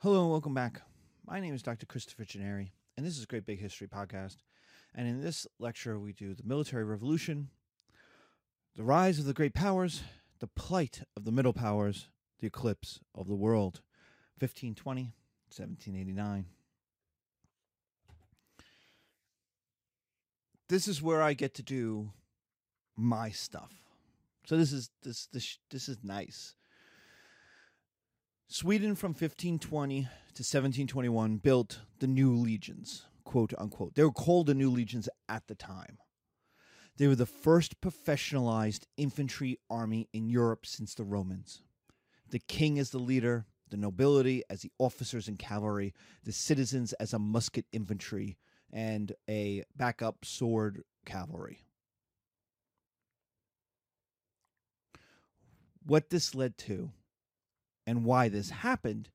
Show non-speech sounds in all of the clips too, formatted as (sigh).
Hello and welcome back. My name is Dr. Christopher Gennari, and this is Great Big History Podcast. And in this lecture, we do the military revolution, the rise of the great powers, the plight of the middle powers, the eclipse of the world, 1520, 1789. This is where I get to do my stuff. So this is this this this is nice. Sweden from 1520 to 1721 built the new legions, quote unquote. They were called the new legions at the time. They were the first professionalized infantry army in Europe since the Romans. The king as the leader, the nobility as the officers and cavalry, the citizens as a musket infantry, and a backup sword cavalry. What this led to and why this happened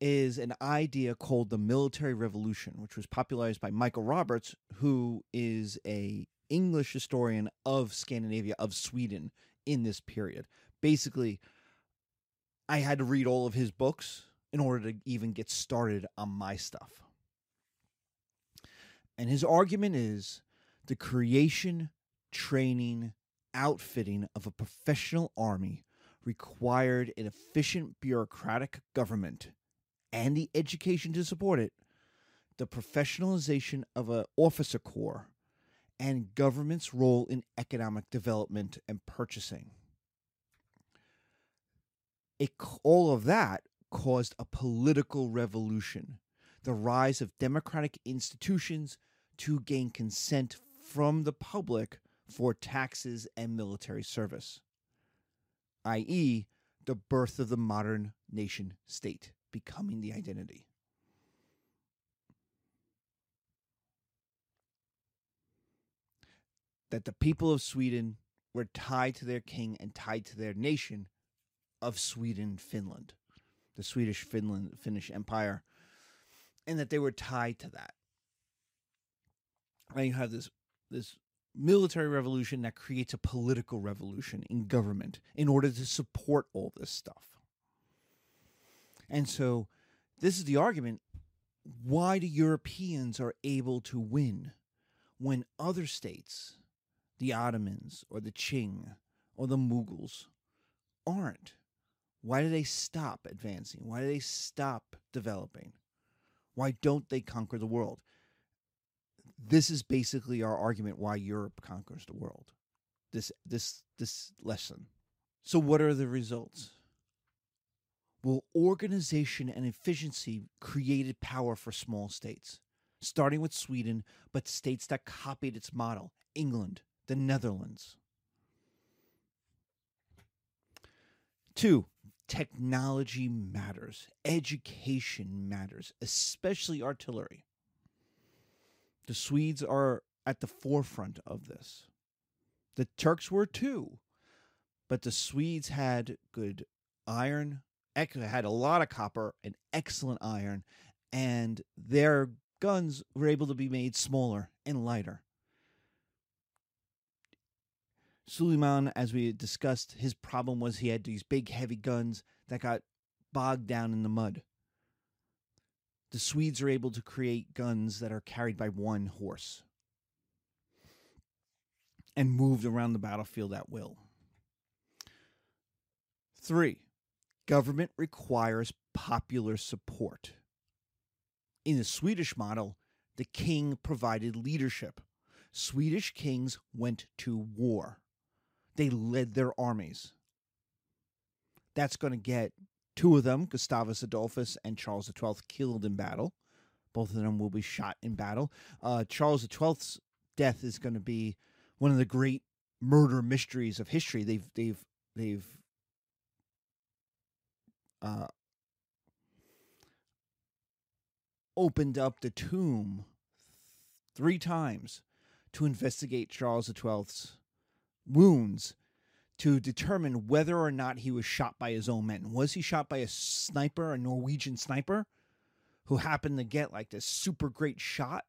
is an idea called the military revolution which was popularized by Michael Roberts who is a English historian of Scandinavia of Sweden in this period. Basically I had to read all of his books in order to even get started on my stuff. And his argument is the creation training outfitting of a professional army required an efficient bureaucratic government and the education to support it, the professionalization of an officer corps, and government's role in economic development and purchasing. It, all of that caused a political revolution, the rise of democratic institutions to gain consent from the public for taxes and military service i.e., the birth of the modern nation state becoming the identity. That the people of Sweden were tied to their king and tied to their nation of Sweden, Finland, the Swedish Finland Finnish Empire, and that they were tied to that. And you have this this military revolution that creates a political revolution in government in order to support all this stuff. And so this is the argument why the Europeans are able to win when other states, the Ottomans or the Qing or the Mughals, aren't. Why do they stop advancing? Why do they stop developing? Why don't they conquer the world? This is basically our argument why Europe conquers the world. This this this lesson. So what are the results? Well, organization and efficiency created power for small states, starting with Sweden, but states that copied its model, England, the Netherlands. Two, technology matters, education matters, especially artillery. The Swedes are at the forefront of this. The Turks were too, but the Swedes had good iron, had a lot of copper and excellent iron, and their guns were able to be made smaller and lighter. Suleiman, as we discussed, his problem was he had these big, heavy guns that got bogged down in the mud the Swedes are able to create guns that are carried by one horse and moved around the battlefield at will. Three, government requires popular support. In the Swedish model, the king provided leadership. Swedish kings went to war, they led their armies. That's going to get Two of them, Gustavus Adolphus and Charles XII, killed in battle. Both of them will be shot in battle. Uh, Charles XII's death is going to be one of the great murder mysteries of history. They've they've they've uh, opened up the tomb three times to investigate Charles XII's wounds to determine whether or not he was shot by his own men. Was he shot by a sniper, a Norwegian sniper, who happened to get like this super great shot?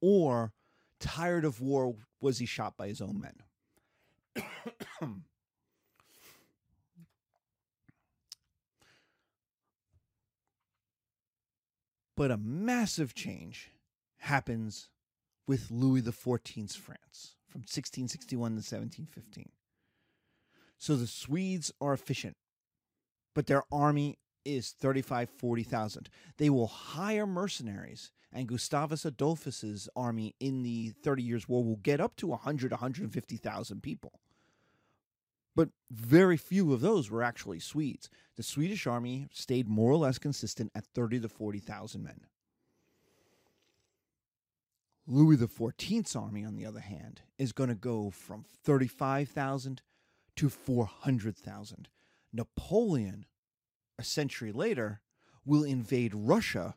Or, tired of war, was he shot by his own men? (coughs) But a massive change happens with Louis XIV's France from 1661 to 1715. So the Swedes are efficient, but their army is 35 40,000. They will hire mercenaries and Gustavus Adolphus's army in the 30 Years' War will get up to 100 150,000 people. But very few of those were actually Swedes. The Swedish army stayed more or less consistent at 30 to 40,000 men. Louis XIV's army, on the other hand, is going to go from 35,000 to 400,000. Napoleon, a century later, will invade Russia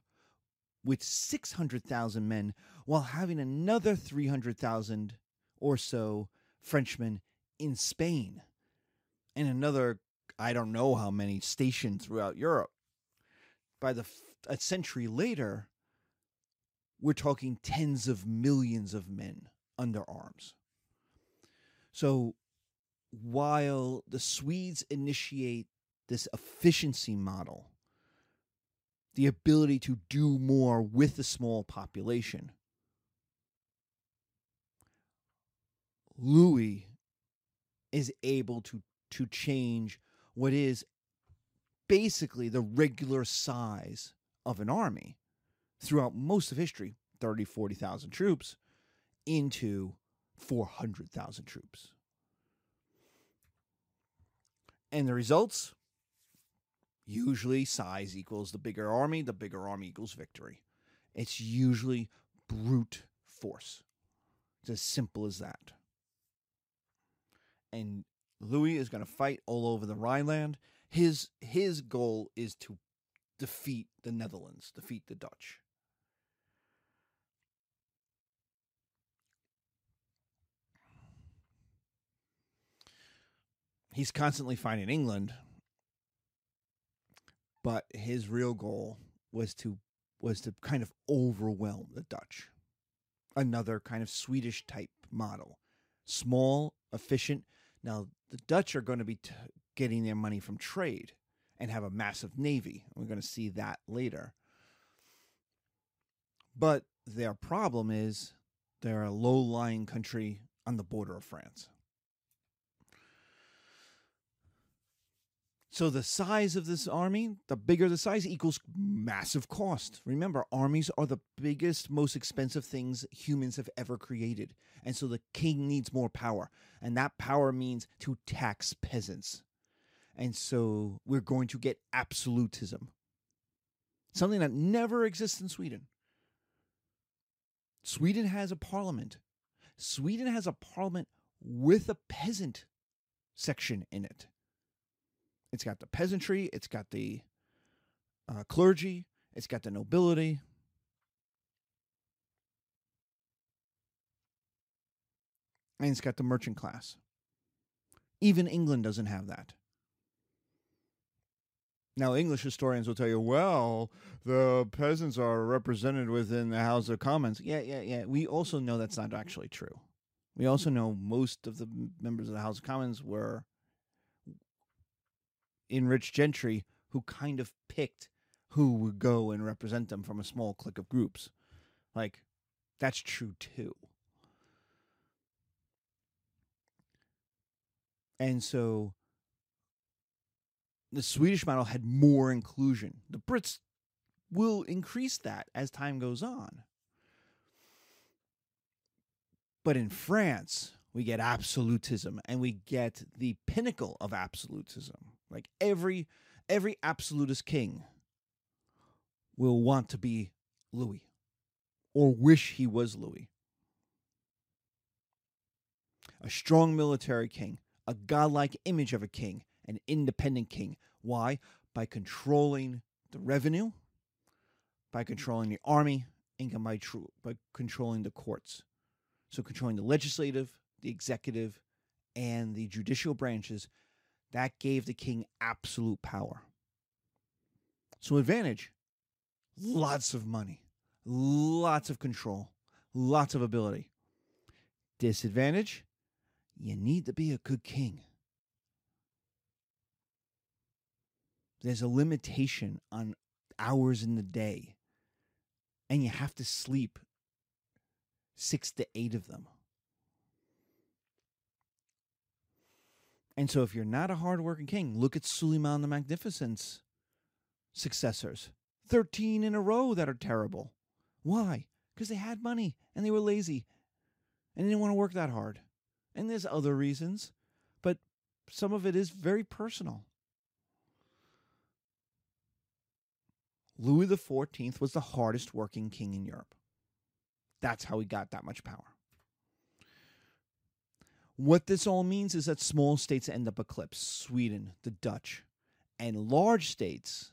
with 600,000 men while having another 300,000 or so Frenchmen in Spain and another, I don't know how many, stationed throughout Europe. By the a century later, we're talking tens of millions of men under arms. So while the Swedes initiate this efficiency model, the ability to do more with a small population, Louis is able to to change what is basically the regular size of an army throughout most of history 30 40,000 troops into 400,000 troops. And the results? Usually size equals the bigger army the bigger army equals victory. It's usually brute force. It's as simple as that. And Louis is going to fight all over the Rhineland. His his goal is to defeat the Netherlands, defeat the Dutch. He's constantly fighting England, but his real goal was to was to kind of overwhelm the Dutch. Another kind of Swedish type model. Small, efficient, now, the Dutch are going to be t- getting their money from trade and have a massive navy. We're going to see that later. But their problem is they're a low lying country on the border of France. So the size of this army, the bigger the size equals massive cost. Remember, armies are the biggest, most expensive things humans have ever created. And so the king needs more power. And that power means to tax peasants. And so we're going to get absolutism. Something that never exists in Sweden. Sweden has a parliament. Sweden has a parliament with a peasant section in it. It's got the peasantry, it's got the uh, clergy, it's got the nobility. And it's got the merchant class. Even England doesn't have that. Now, English historians will tell you, well, the peasants are represented within the House of Commons. Yeah, yeah, yeah. We also know that's not actually true. We also know most of the members of the House of Commons were enriched gentry who kind of picked who would go and represent them from a small clique of groups. Like, that's true too. And so the Swedish model had more inclusion. The Brits will increase that as time goes on. But in France, we get absolutism and we get the pinnacle of absolutism like every every absolutist king will want to be Louis or wish he was Louis. A strong military king, a godlike image of a king, an independent king. Why? By controlling the revenue, by controlling the army, and by, tr- by controlling the courts. So, controlling the legislative, the executive, and the judicial branches that gave the king absolute power. So, advantage lots of money, lots of control, lots of ability. Disadvantage you need to be a good king. There's a limitation on hours in the day and you have to sleep six to eight of them. And so, if you're not a hardworking king, look at Suleiman the Magnificent's successors 13 in a row that are terrible. Why? Because they had money and they were lazy and they didn't want to work that hard. And there's other reasons, but some of it is very personal. Louis XIV was the hardest working king in Europe. That's how he got that much power. What this all means is that small states end up eclipsed Sweden, the Dutch, and large states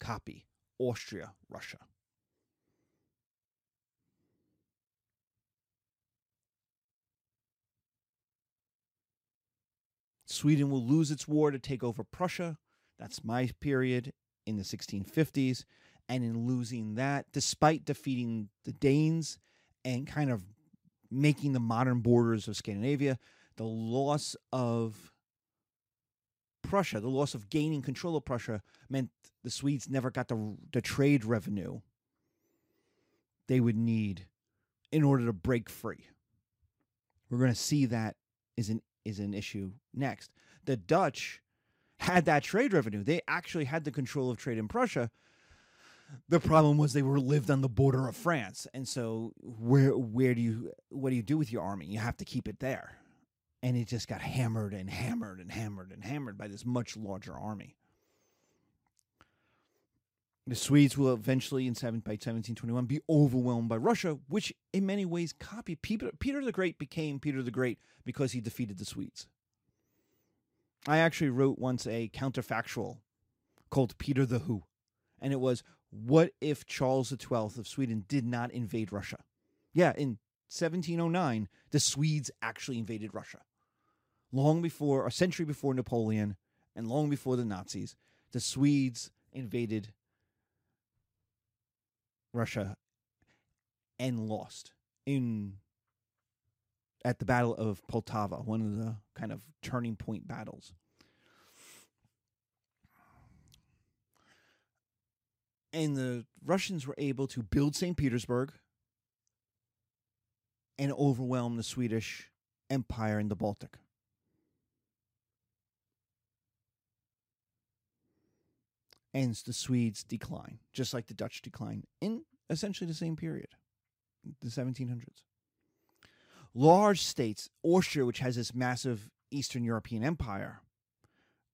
copy Austria, Russia. Sweden will lose its war to take over Prussia. That's my period in the 1650s. And in losing that, despite defeating the Danes and kind of making the modern borders of Scandinavia, the loss of Prussia, the loss of gaining control of Prussia, meant the Swedes never got the, the trade revenue they would need in order to break free. We're going to see that is an is an issue next. The Dutch had that trade revenue. They actually had the control of trade in Prussia. The problem was they were lived on the border of France, and so where where do you what do you do with your army? You have to keep it there and it just got hammered and hammered and hammered and hammered by this much larger army. The Swedes will eventually, in seven, by 1721, be overwhelmed by Russia, which in many ways copied Peter, Peter the Great became Peter the Great because he defeated the Swedes. I actually wrote once a counterfactual called Peter the Who, and it was what if Charles XII of Sweden did not invade Russia? Yeah, in 1709, the Swedes actually invaded Russia long before, a century before Napoleon, and long before the Nazis, the Swedes invaded Russia and lost in at the Battle of Poltava, one of the kind of turning point battles. And the Russians were able to build St. Petersburg and overwhelm the Swedish Empire in the Baltic. Ends the Swedes' decline, just like the Dutch decline, in essentially the same period, the 1700s. Large states, Austria, which has this massive Eastern European empire,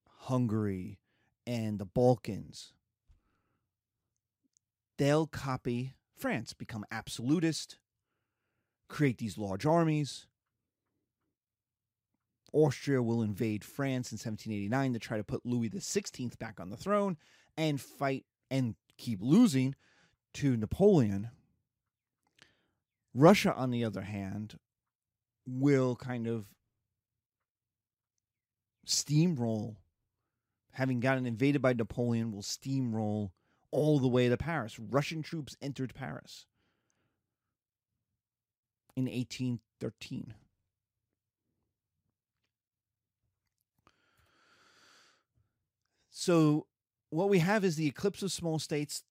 Hungary, and the Balkans, they'll copy France, become absolutist, create these large armies. Austria will invade France in 1789 to try to put Louis XVI back on the throne, and fight and keep losing to Napoleon. Russia, on the other hand, will kind of steamroll. Having gotten invaded by Napoleon, will steamroll all the way to Paris. Russian troops entered Paris in 1813. So what we have is the eclipse of small states,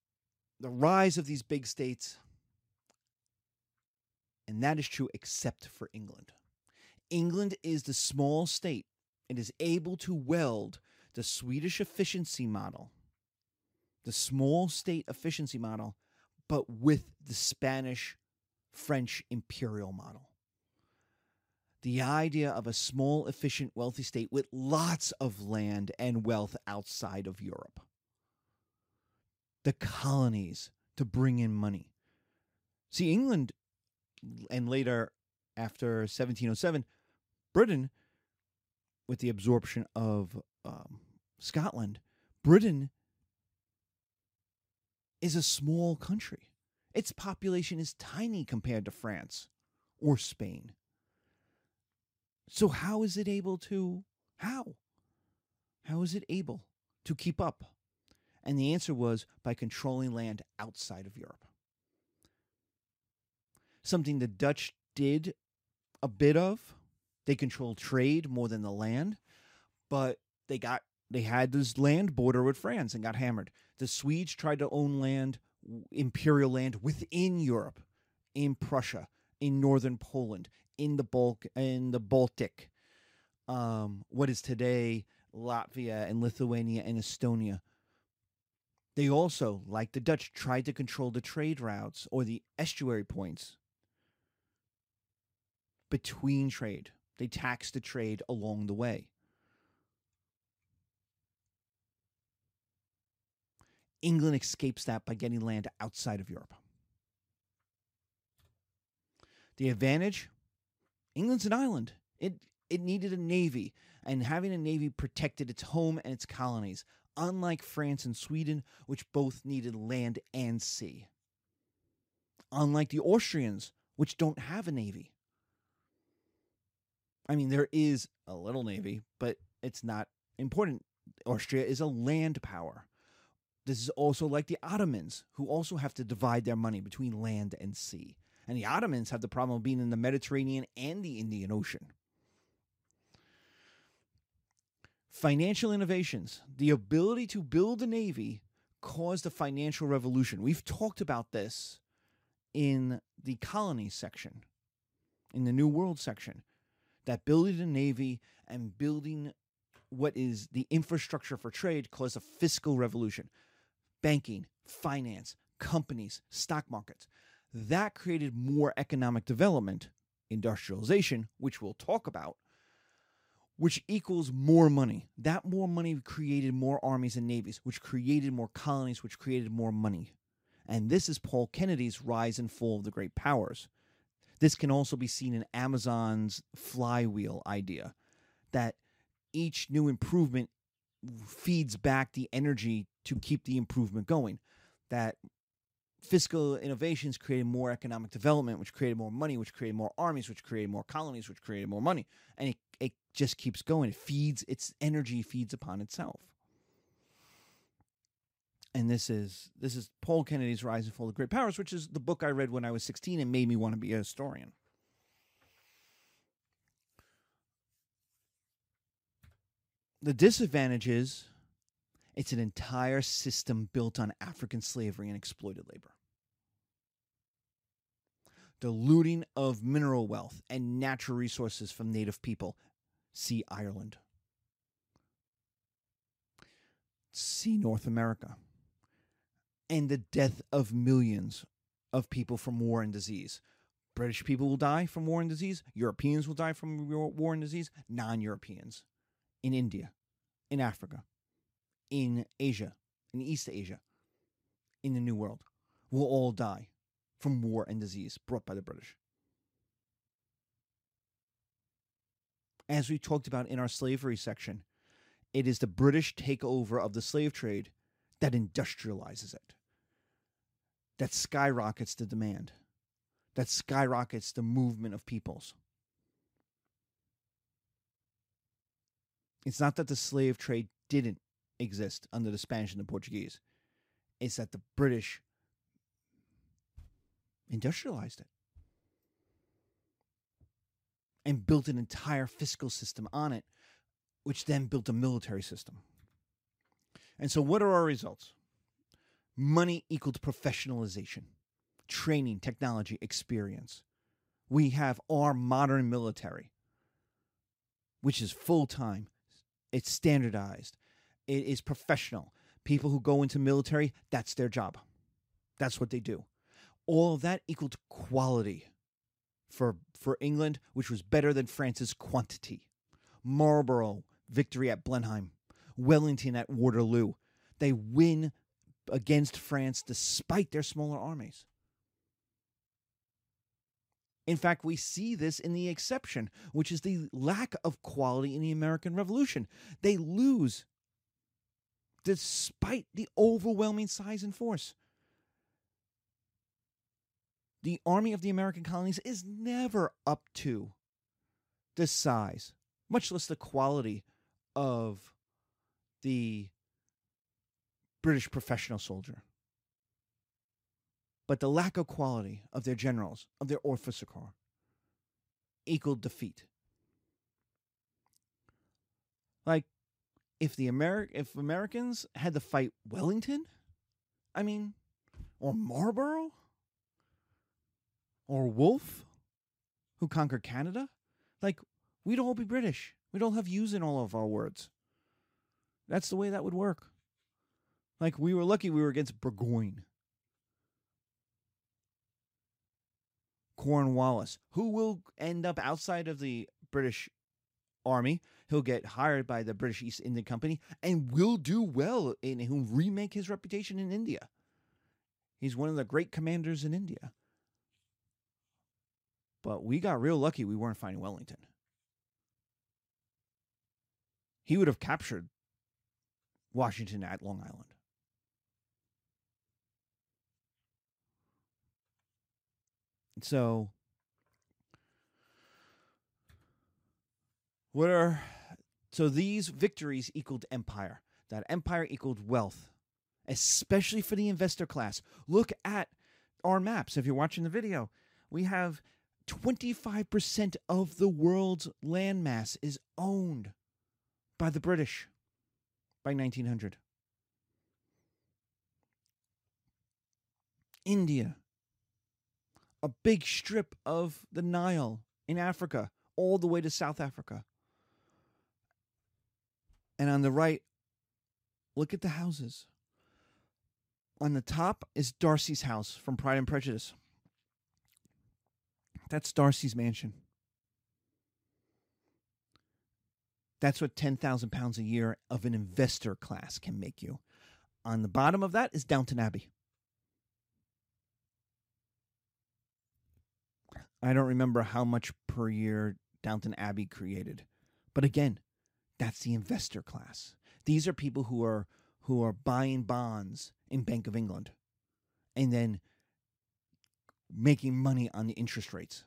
the rise of these big states. And that is true except for England. England is the small state. It is able to weld the Swedish efficiency model, the small state efficiency model, but with the Spanish French imperial model. The idea of a small, efficient, wealthy state with lots of land and wealth outside of Europe the colonies to bring in money. See, England, and later after 1707, Britain, with the absorption of um, Scotland, Britain is a small country. Its population is tiny compared to France or Spain. So, how is it able to? How? How is it able to keep up? And the answer was by controlling land outside of Europe. Something the Dutch did a bit of. They controlled trade more than the land, but they got they had this land border with France and got hammered. The Swedes tried to own land imperial land within Europe, in Prussia, in northern Poland, in the Balk, in the Baltic, um, what is today Latvia and Lithuania and Estonia. They also, like the Dutch, tried to control the trade routes or the estuary points between trade. They taxed the trade along the way. England escapes that by getting land outside of Europe. The advantage England's an island. It it needed a navy, and having a navy protected its home and its colonies, unlike France and Sweden, which both needed land and sea. Unlike the Austrians, which don't have a navy. I mean, there is a little navy, but it's not important. Austria is a land power. This is also like the Ottomans, who also have to divide their money between land and sea. And the Ottomans have the problem of being in the Mediterranean and the Indian Ocean. Financial innovations, the ability to build a navy, caused a financial revolution. We've talked about this in the colonies section, in the New World section, that building a navy and building what is the infrastructure for trade caused a fiscal revolution. Banking, finance, companies, stock markets. That created more economic development, industrialization, which we'll talk about, which equals more money. That more money created more armies and navies, which created more colonies, which created more money. And this is Paul Kennedy's rise and fall of the great powers. This can also be seen in Amazon's flywheel idea that each new improvement feeds back the energy to keep the improvement going. That fiscal innovations created more economic development, which created more money, which created more armies, which created more colonies, which created more money. And it, it just keeps going. It feeds, its energy feeds upon itself. And this is this is Paul Kennedy's Rise and Fall of Great Powers, which is the book I read when I was 16 and made me want to be a historian. The disadvantage is it's an entire system built on African slavery and exploited labor. The looting of mineral wealth and natural resources from native people. See Ireland. See North America. And the death of millions of people from war and disease. British people will die from war and disease. Europeans will die from war and disease. Non Europeans in India, in Africa, in Asia, in East Asia, in the New World, will all die from war and disease brought by the British. As we talked about in our slavery section, it is the British takeover of the slave trade that industrializes it, that skyrockets the demand, that skyrockets the movement of peoples. It's not that the slave trade didn't exist under the Spanish and the Portuguese. It's that the British industrialized it and built an entire fiscal system on it, which then built a military system. And so, what are our results? Money equaled professionalization, training, technology, experience. We have our modern military, which is full time, it's standardized, it is professional. People who go into military, that's their job. That's what they do. All of that equaled quality for for England, which was better than France's quantity. Marlborough, victory at Blenheim, Wellington at Waterloo. They win against France despite their smaller armies. In fact, we see this in the exception, which is the lack of quality in the American Revolution. They lose despite the overwhelming size and force. The army of the American colonies is never up to the size, much less the quality of the British professional soldier. But the lack of quality of their generals, of their officer corps, equaled defeat. Like, if the Ameri- if Americans had to fight Wellington, I mean, or Marlborough or Wolfe, who conquered Canada. Like, we'd all be British. We'd all have U's in all of our words. That's the way that would work. Like, we were lucky we were against Burgoyne. Cornwallis, who will end up outside of the British Army. He'll get hired by the British East India Company and will do well and he'll remake his reputation in India. He's one of the great commanders in India. But we got real lucky we weren't fighting Wellington. He would have captured Washington at Long Island. So, what are so these victories equaled empire. That empire equaled wealth, especially for the investor class. Look at our maps. If you're watching the video, we have 25% of the world's landmass is owned by the British by 1900. India, a big strip of the Nile in Africa, all the way to South Africa. And on the right, look at the houses. On the top is Darcy's house from Pride and Prejudice. That's Darcy's mansion. That's what 10,000 pounds a year of an investor class can make you. On the bottom of that is Downton Abbey. I don't remember how much per year Downton Abbey created. But again, that's the investor class. These are people who are who are buying bonds in Bank of England and then making money on the interest rates.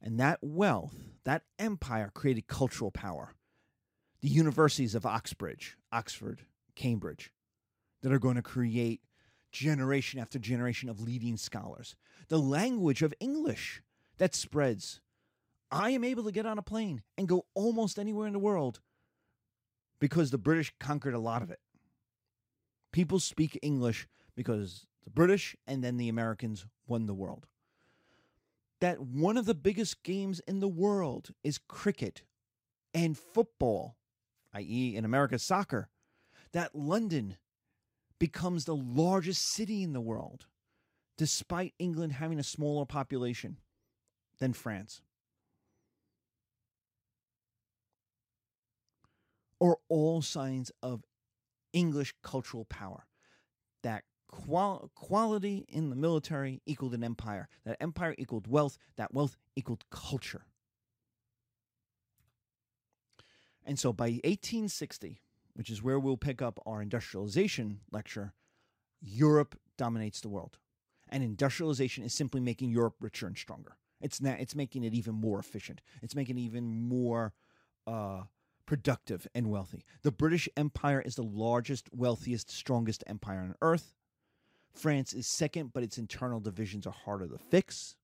And that wealth, that empire created cultural power. The universities of Oxbridge, Oxford, Cambridge, that are going to create generation after generation of leading scholars. The language of English that spreads. I am able to get on a plane and go almost anywhere in the world because the British conquered a lot of it. People speak English because the British and then the Americans won the world. That one of the biggest games in the world is cricket and football, i.e., in America, soccer. That London becomes the largest city in the world, despite England having a smaller population than France. Are all signs of English cultural power. That qual- quality in the military equaled an empire. That empire equaled wealth. That wealth equaled culture. And so by 1860, which is where we'll pick up our industrialization lecture, Europe dominates the world. And industrialization is simply making Europe richer and stronger. It's not, it's making it even more efficient. It's making it even more uh, productive and wealthy. The British Empire is the largest, wealthiest, strongest empire on earth. France is second, but its internal divisions are harder to fix.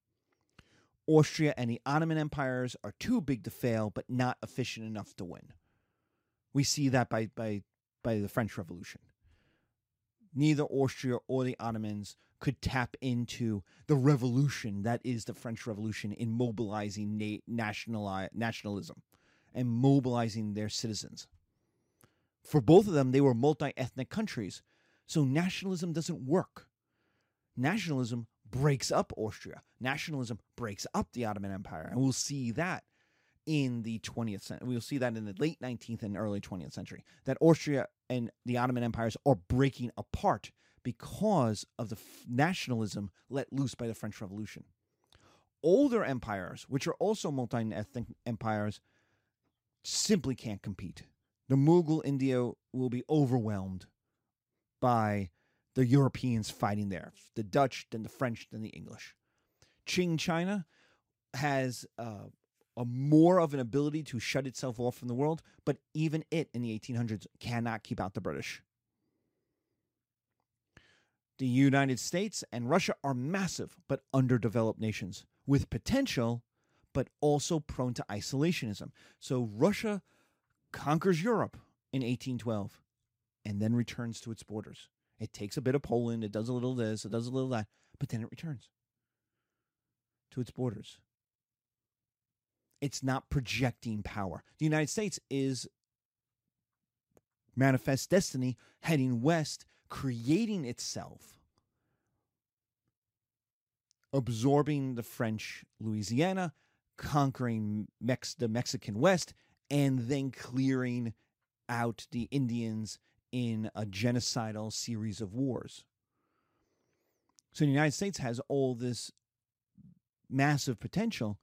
Austria and the Ottoman empires are too big to fail, but not efficient enough to win. We see that by by by the French Revolution. Neither Austria or the Ottomans could tap into the revolution that is the French Revolution in mobilizing na- national nationalism and mobilizing their citizens. For both of them, they were multi ethnic countries, so nationalism doesn't work. Nationalism breaks up Austria. Nationalism breaks up the Ottoman Empire, and we'll see that in the 20th century. We'll see that in the late 19th and early 20th century. That Austria and the Ottoman empires are breaking apart because of the f- nationalism let loose by the French Revolution. Older empires, which are also multi ethnic empires, simply can't compete. The Mughal India will be overwhelmed by the Europeans fighting there the Dutch, then the French, then the English. Qing China has uh, a more of an ability to shut itself off from the world, but even it in the 1800s cannot keep out the British. The United States and Russia are massive but underdeveloped nations with potential, but also prone to isolationism. So Russia conquers Europe in 1812 and then returns to its borders. It takes a bit of Poland, it does a little this, it does a little that, but then it returns to its borders. It's not projecting power. The United States is manifest destiny heading west, creating itself, absorbing the French Louisiana, conquering Mex- the Mexican West, and then clearing out the Indians in a genocidal series of wars. So the United States has all this massive potential,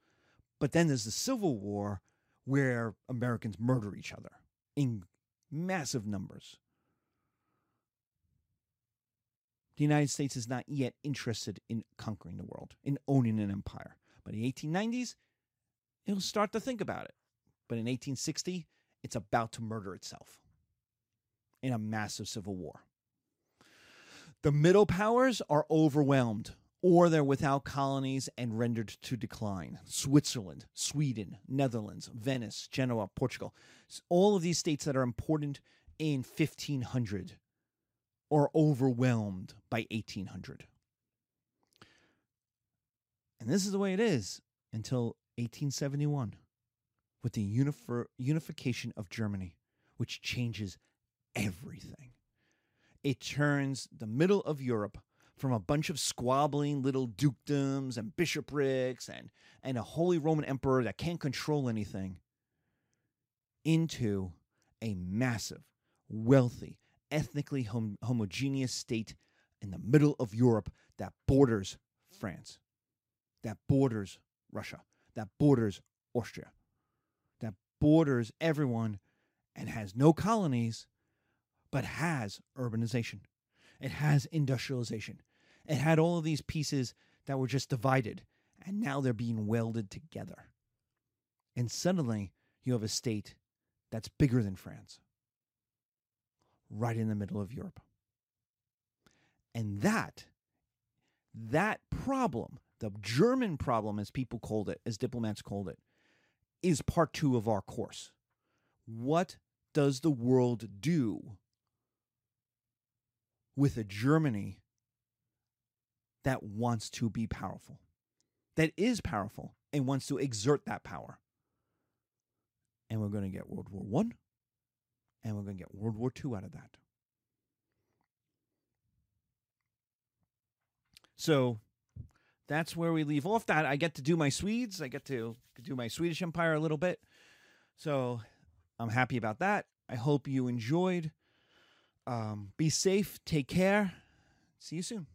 but then there's the Civil War where Americans murder each other in massive numbers. The United States is not yet interested in conquering the world, in owning an empire. But in the 1890s, it'll start to think about it. But in 1860, it's about to murder itself in a massive civil war. The middle powers are overwhelmed or they're without colonies and rendered to decline. Switzerland, Sweden, Netherlands, Venice, Genoa, Portugal. All of these states that are important in 1500 are overwhelmed by 1800. And this is the way it is until 1871 with the unifor- unification of Germany, which changes everything. It turns the middle of Europe from a bunch of squabbling little dukedoms and bishoprics and, and a Holy Roman Emperor that can't control anything into a massive, wealthy, ethnically hom- homogeneous state in the middle of Europe that borders France, that borders Russia, that borders Austria, that borders everyone and has no colonies, but has urbanization. It has industrialization. It had all of these pieces that were just divided, and now they're being welded together. And suddenly, you have a state that's bigger than France, right in the middle of Europe. And that, that problem, the German problem, as people called it, as diplomats called it, is part two of our course. What does the world do with a Germany that wants to be powerful, that is powerful, and wants to exert that power. And we're going to get World War One, and we're going to get World War Two out of that. So that's where we leave off. That I get to do my Swedes. I get to do my Swedish Empire a little bit. So I'm happy about that. I hope you enjoyed. Um, be safe. Take care. See you soon.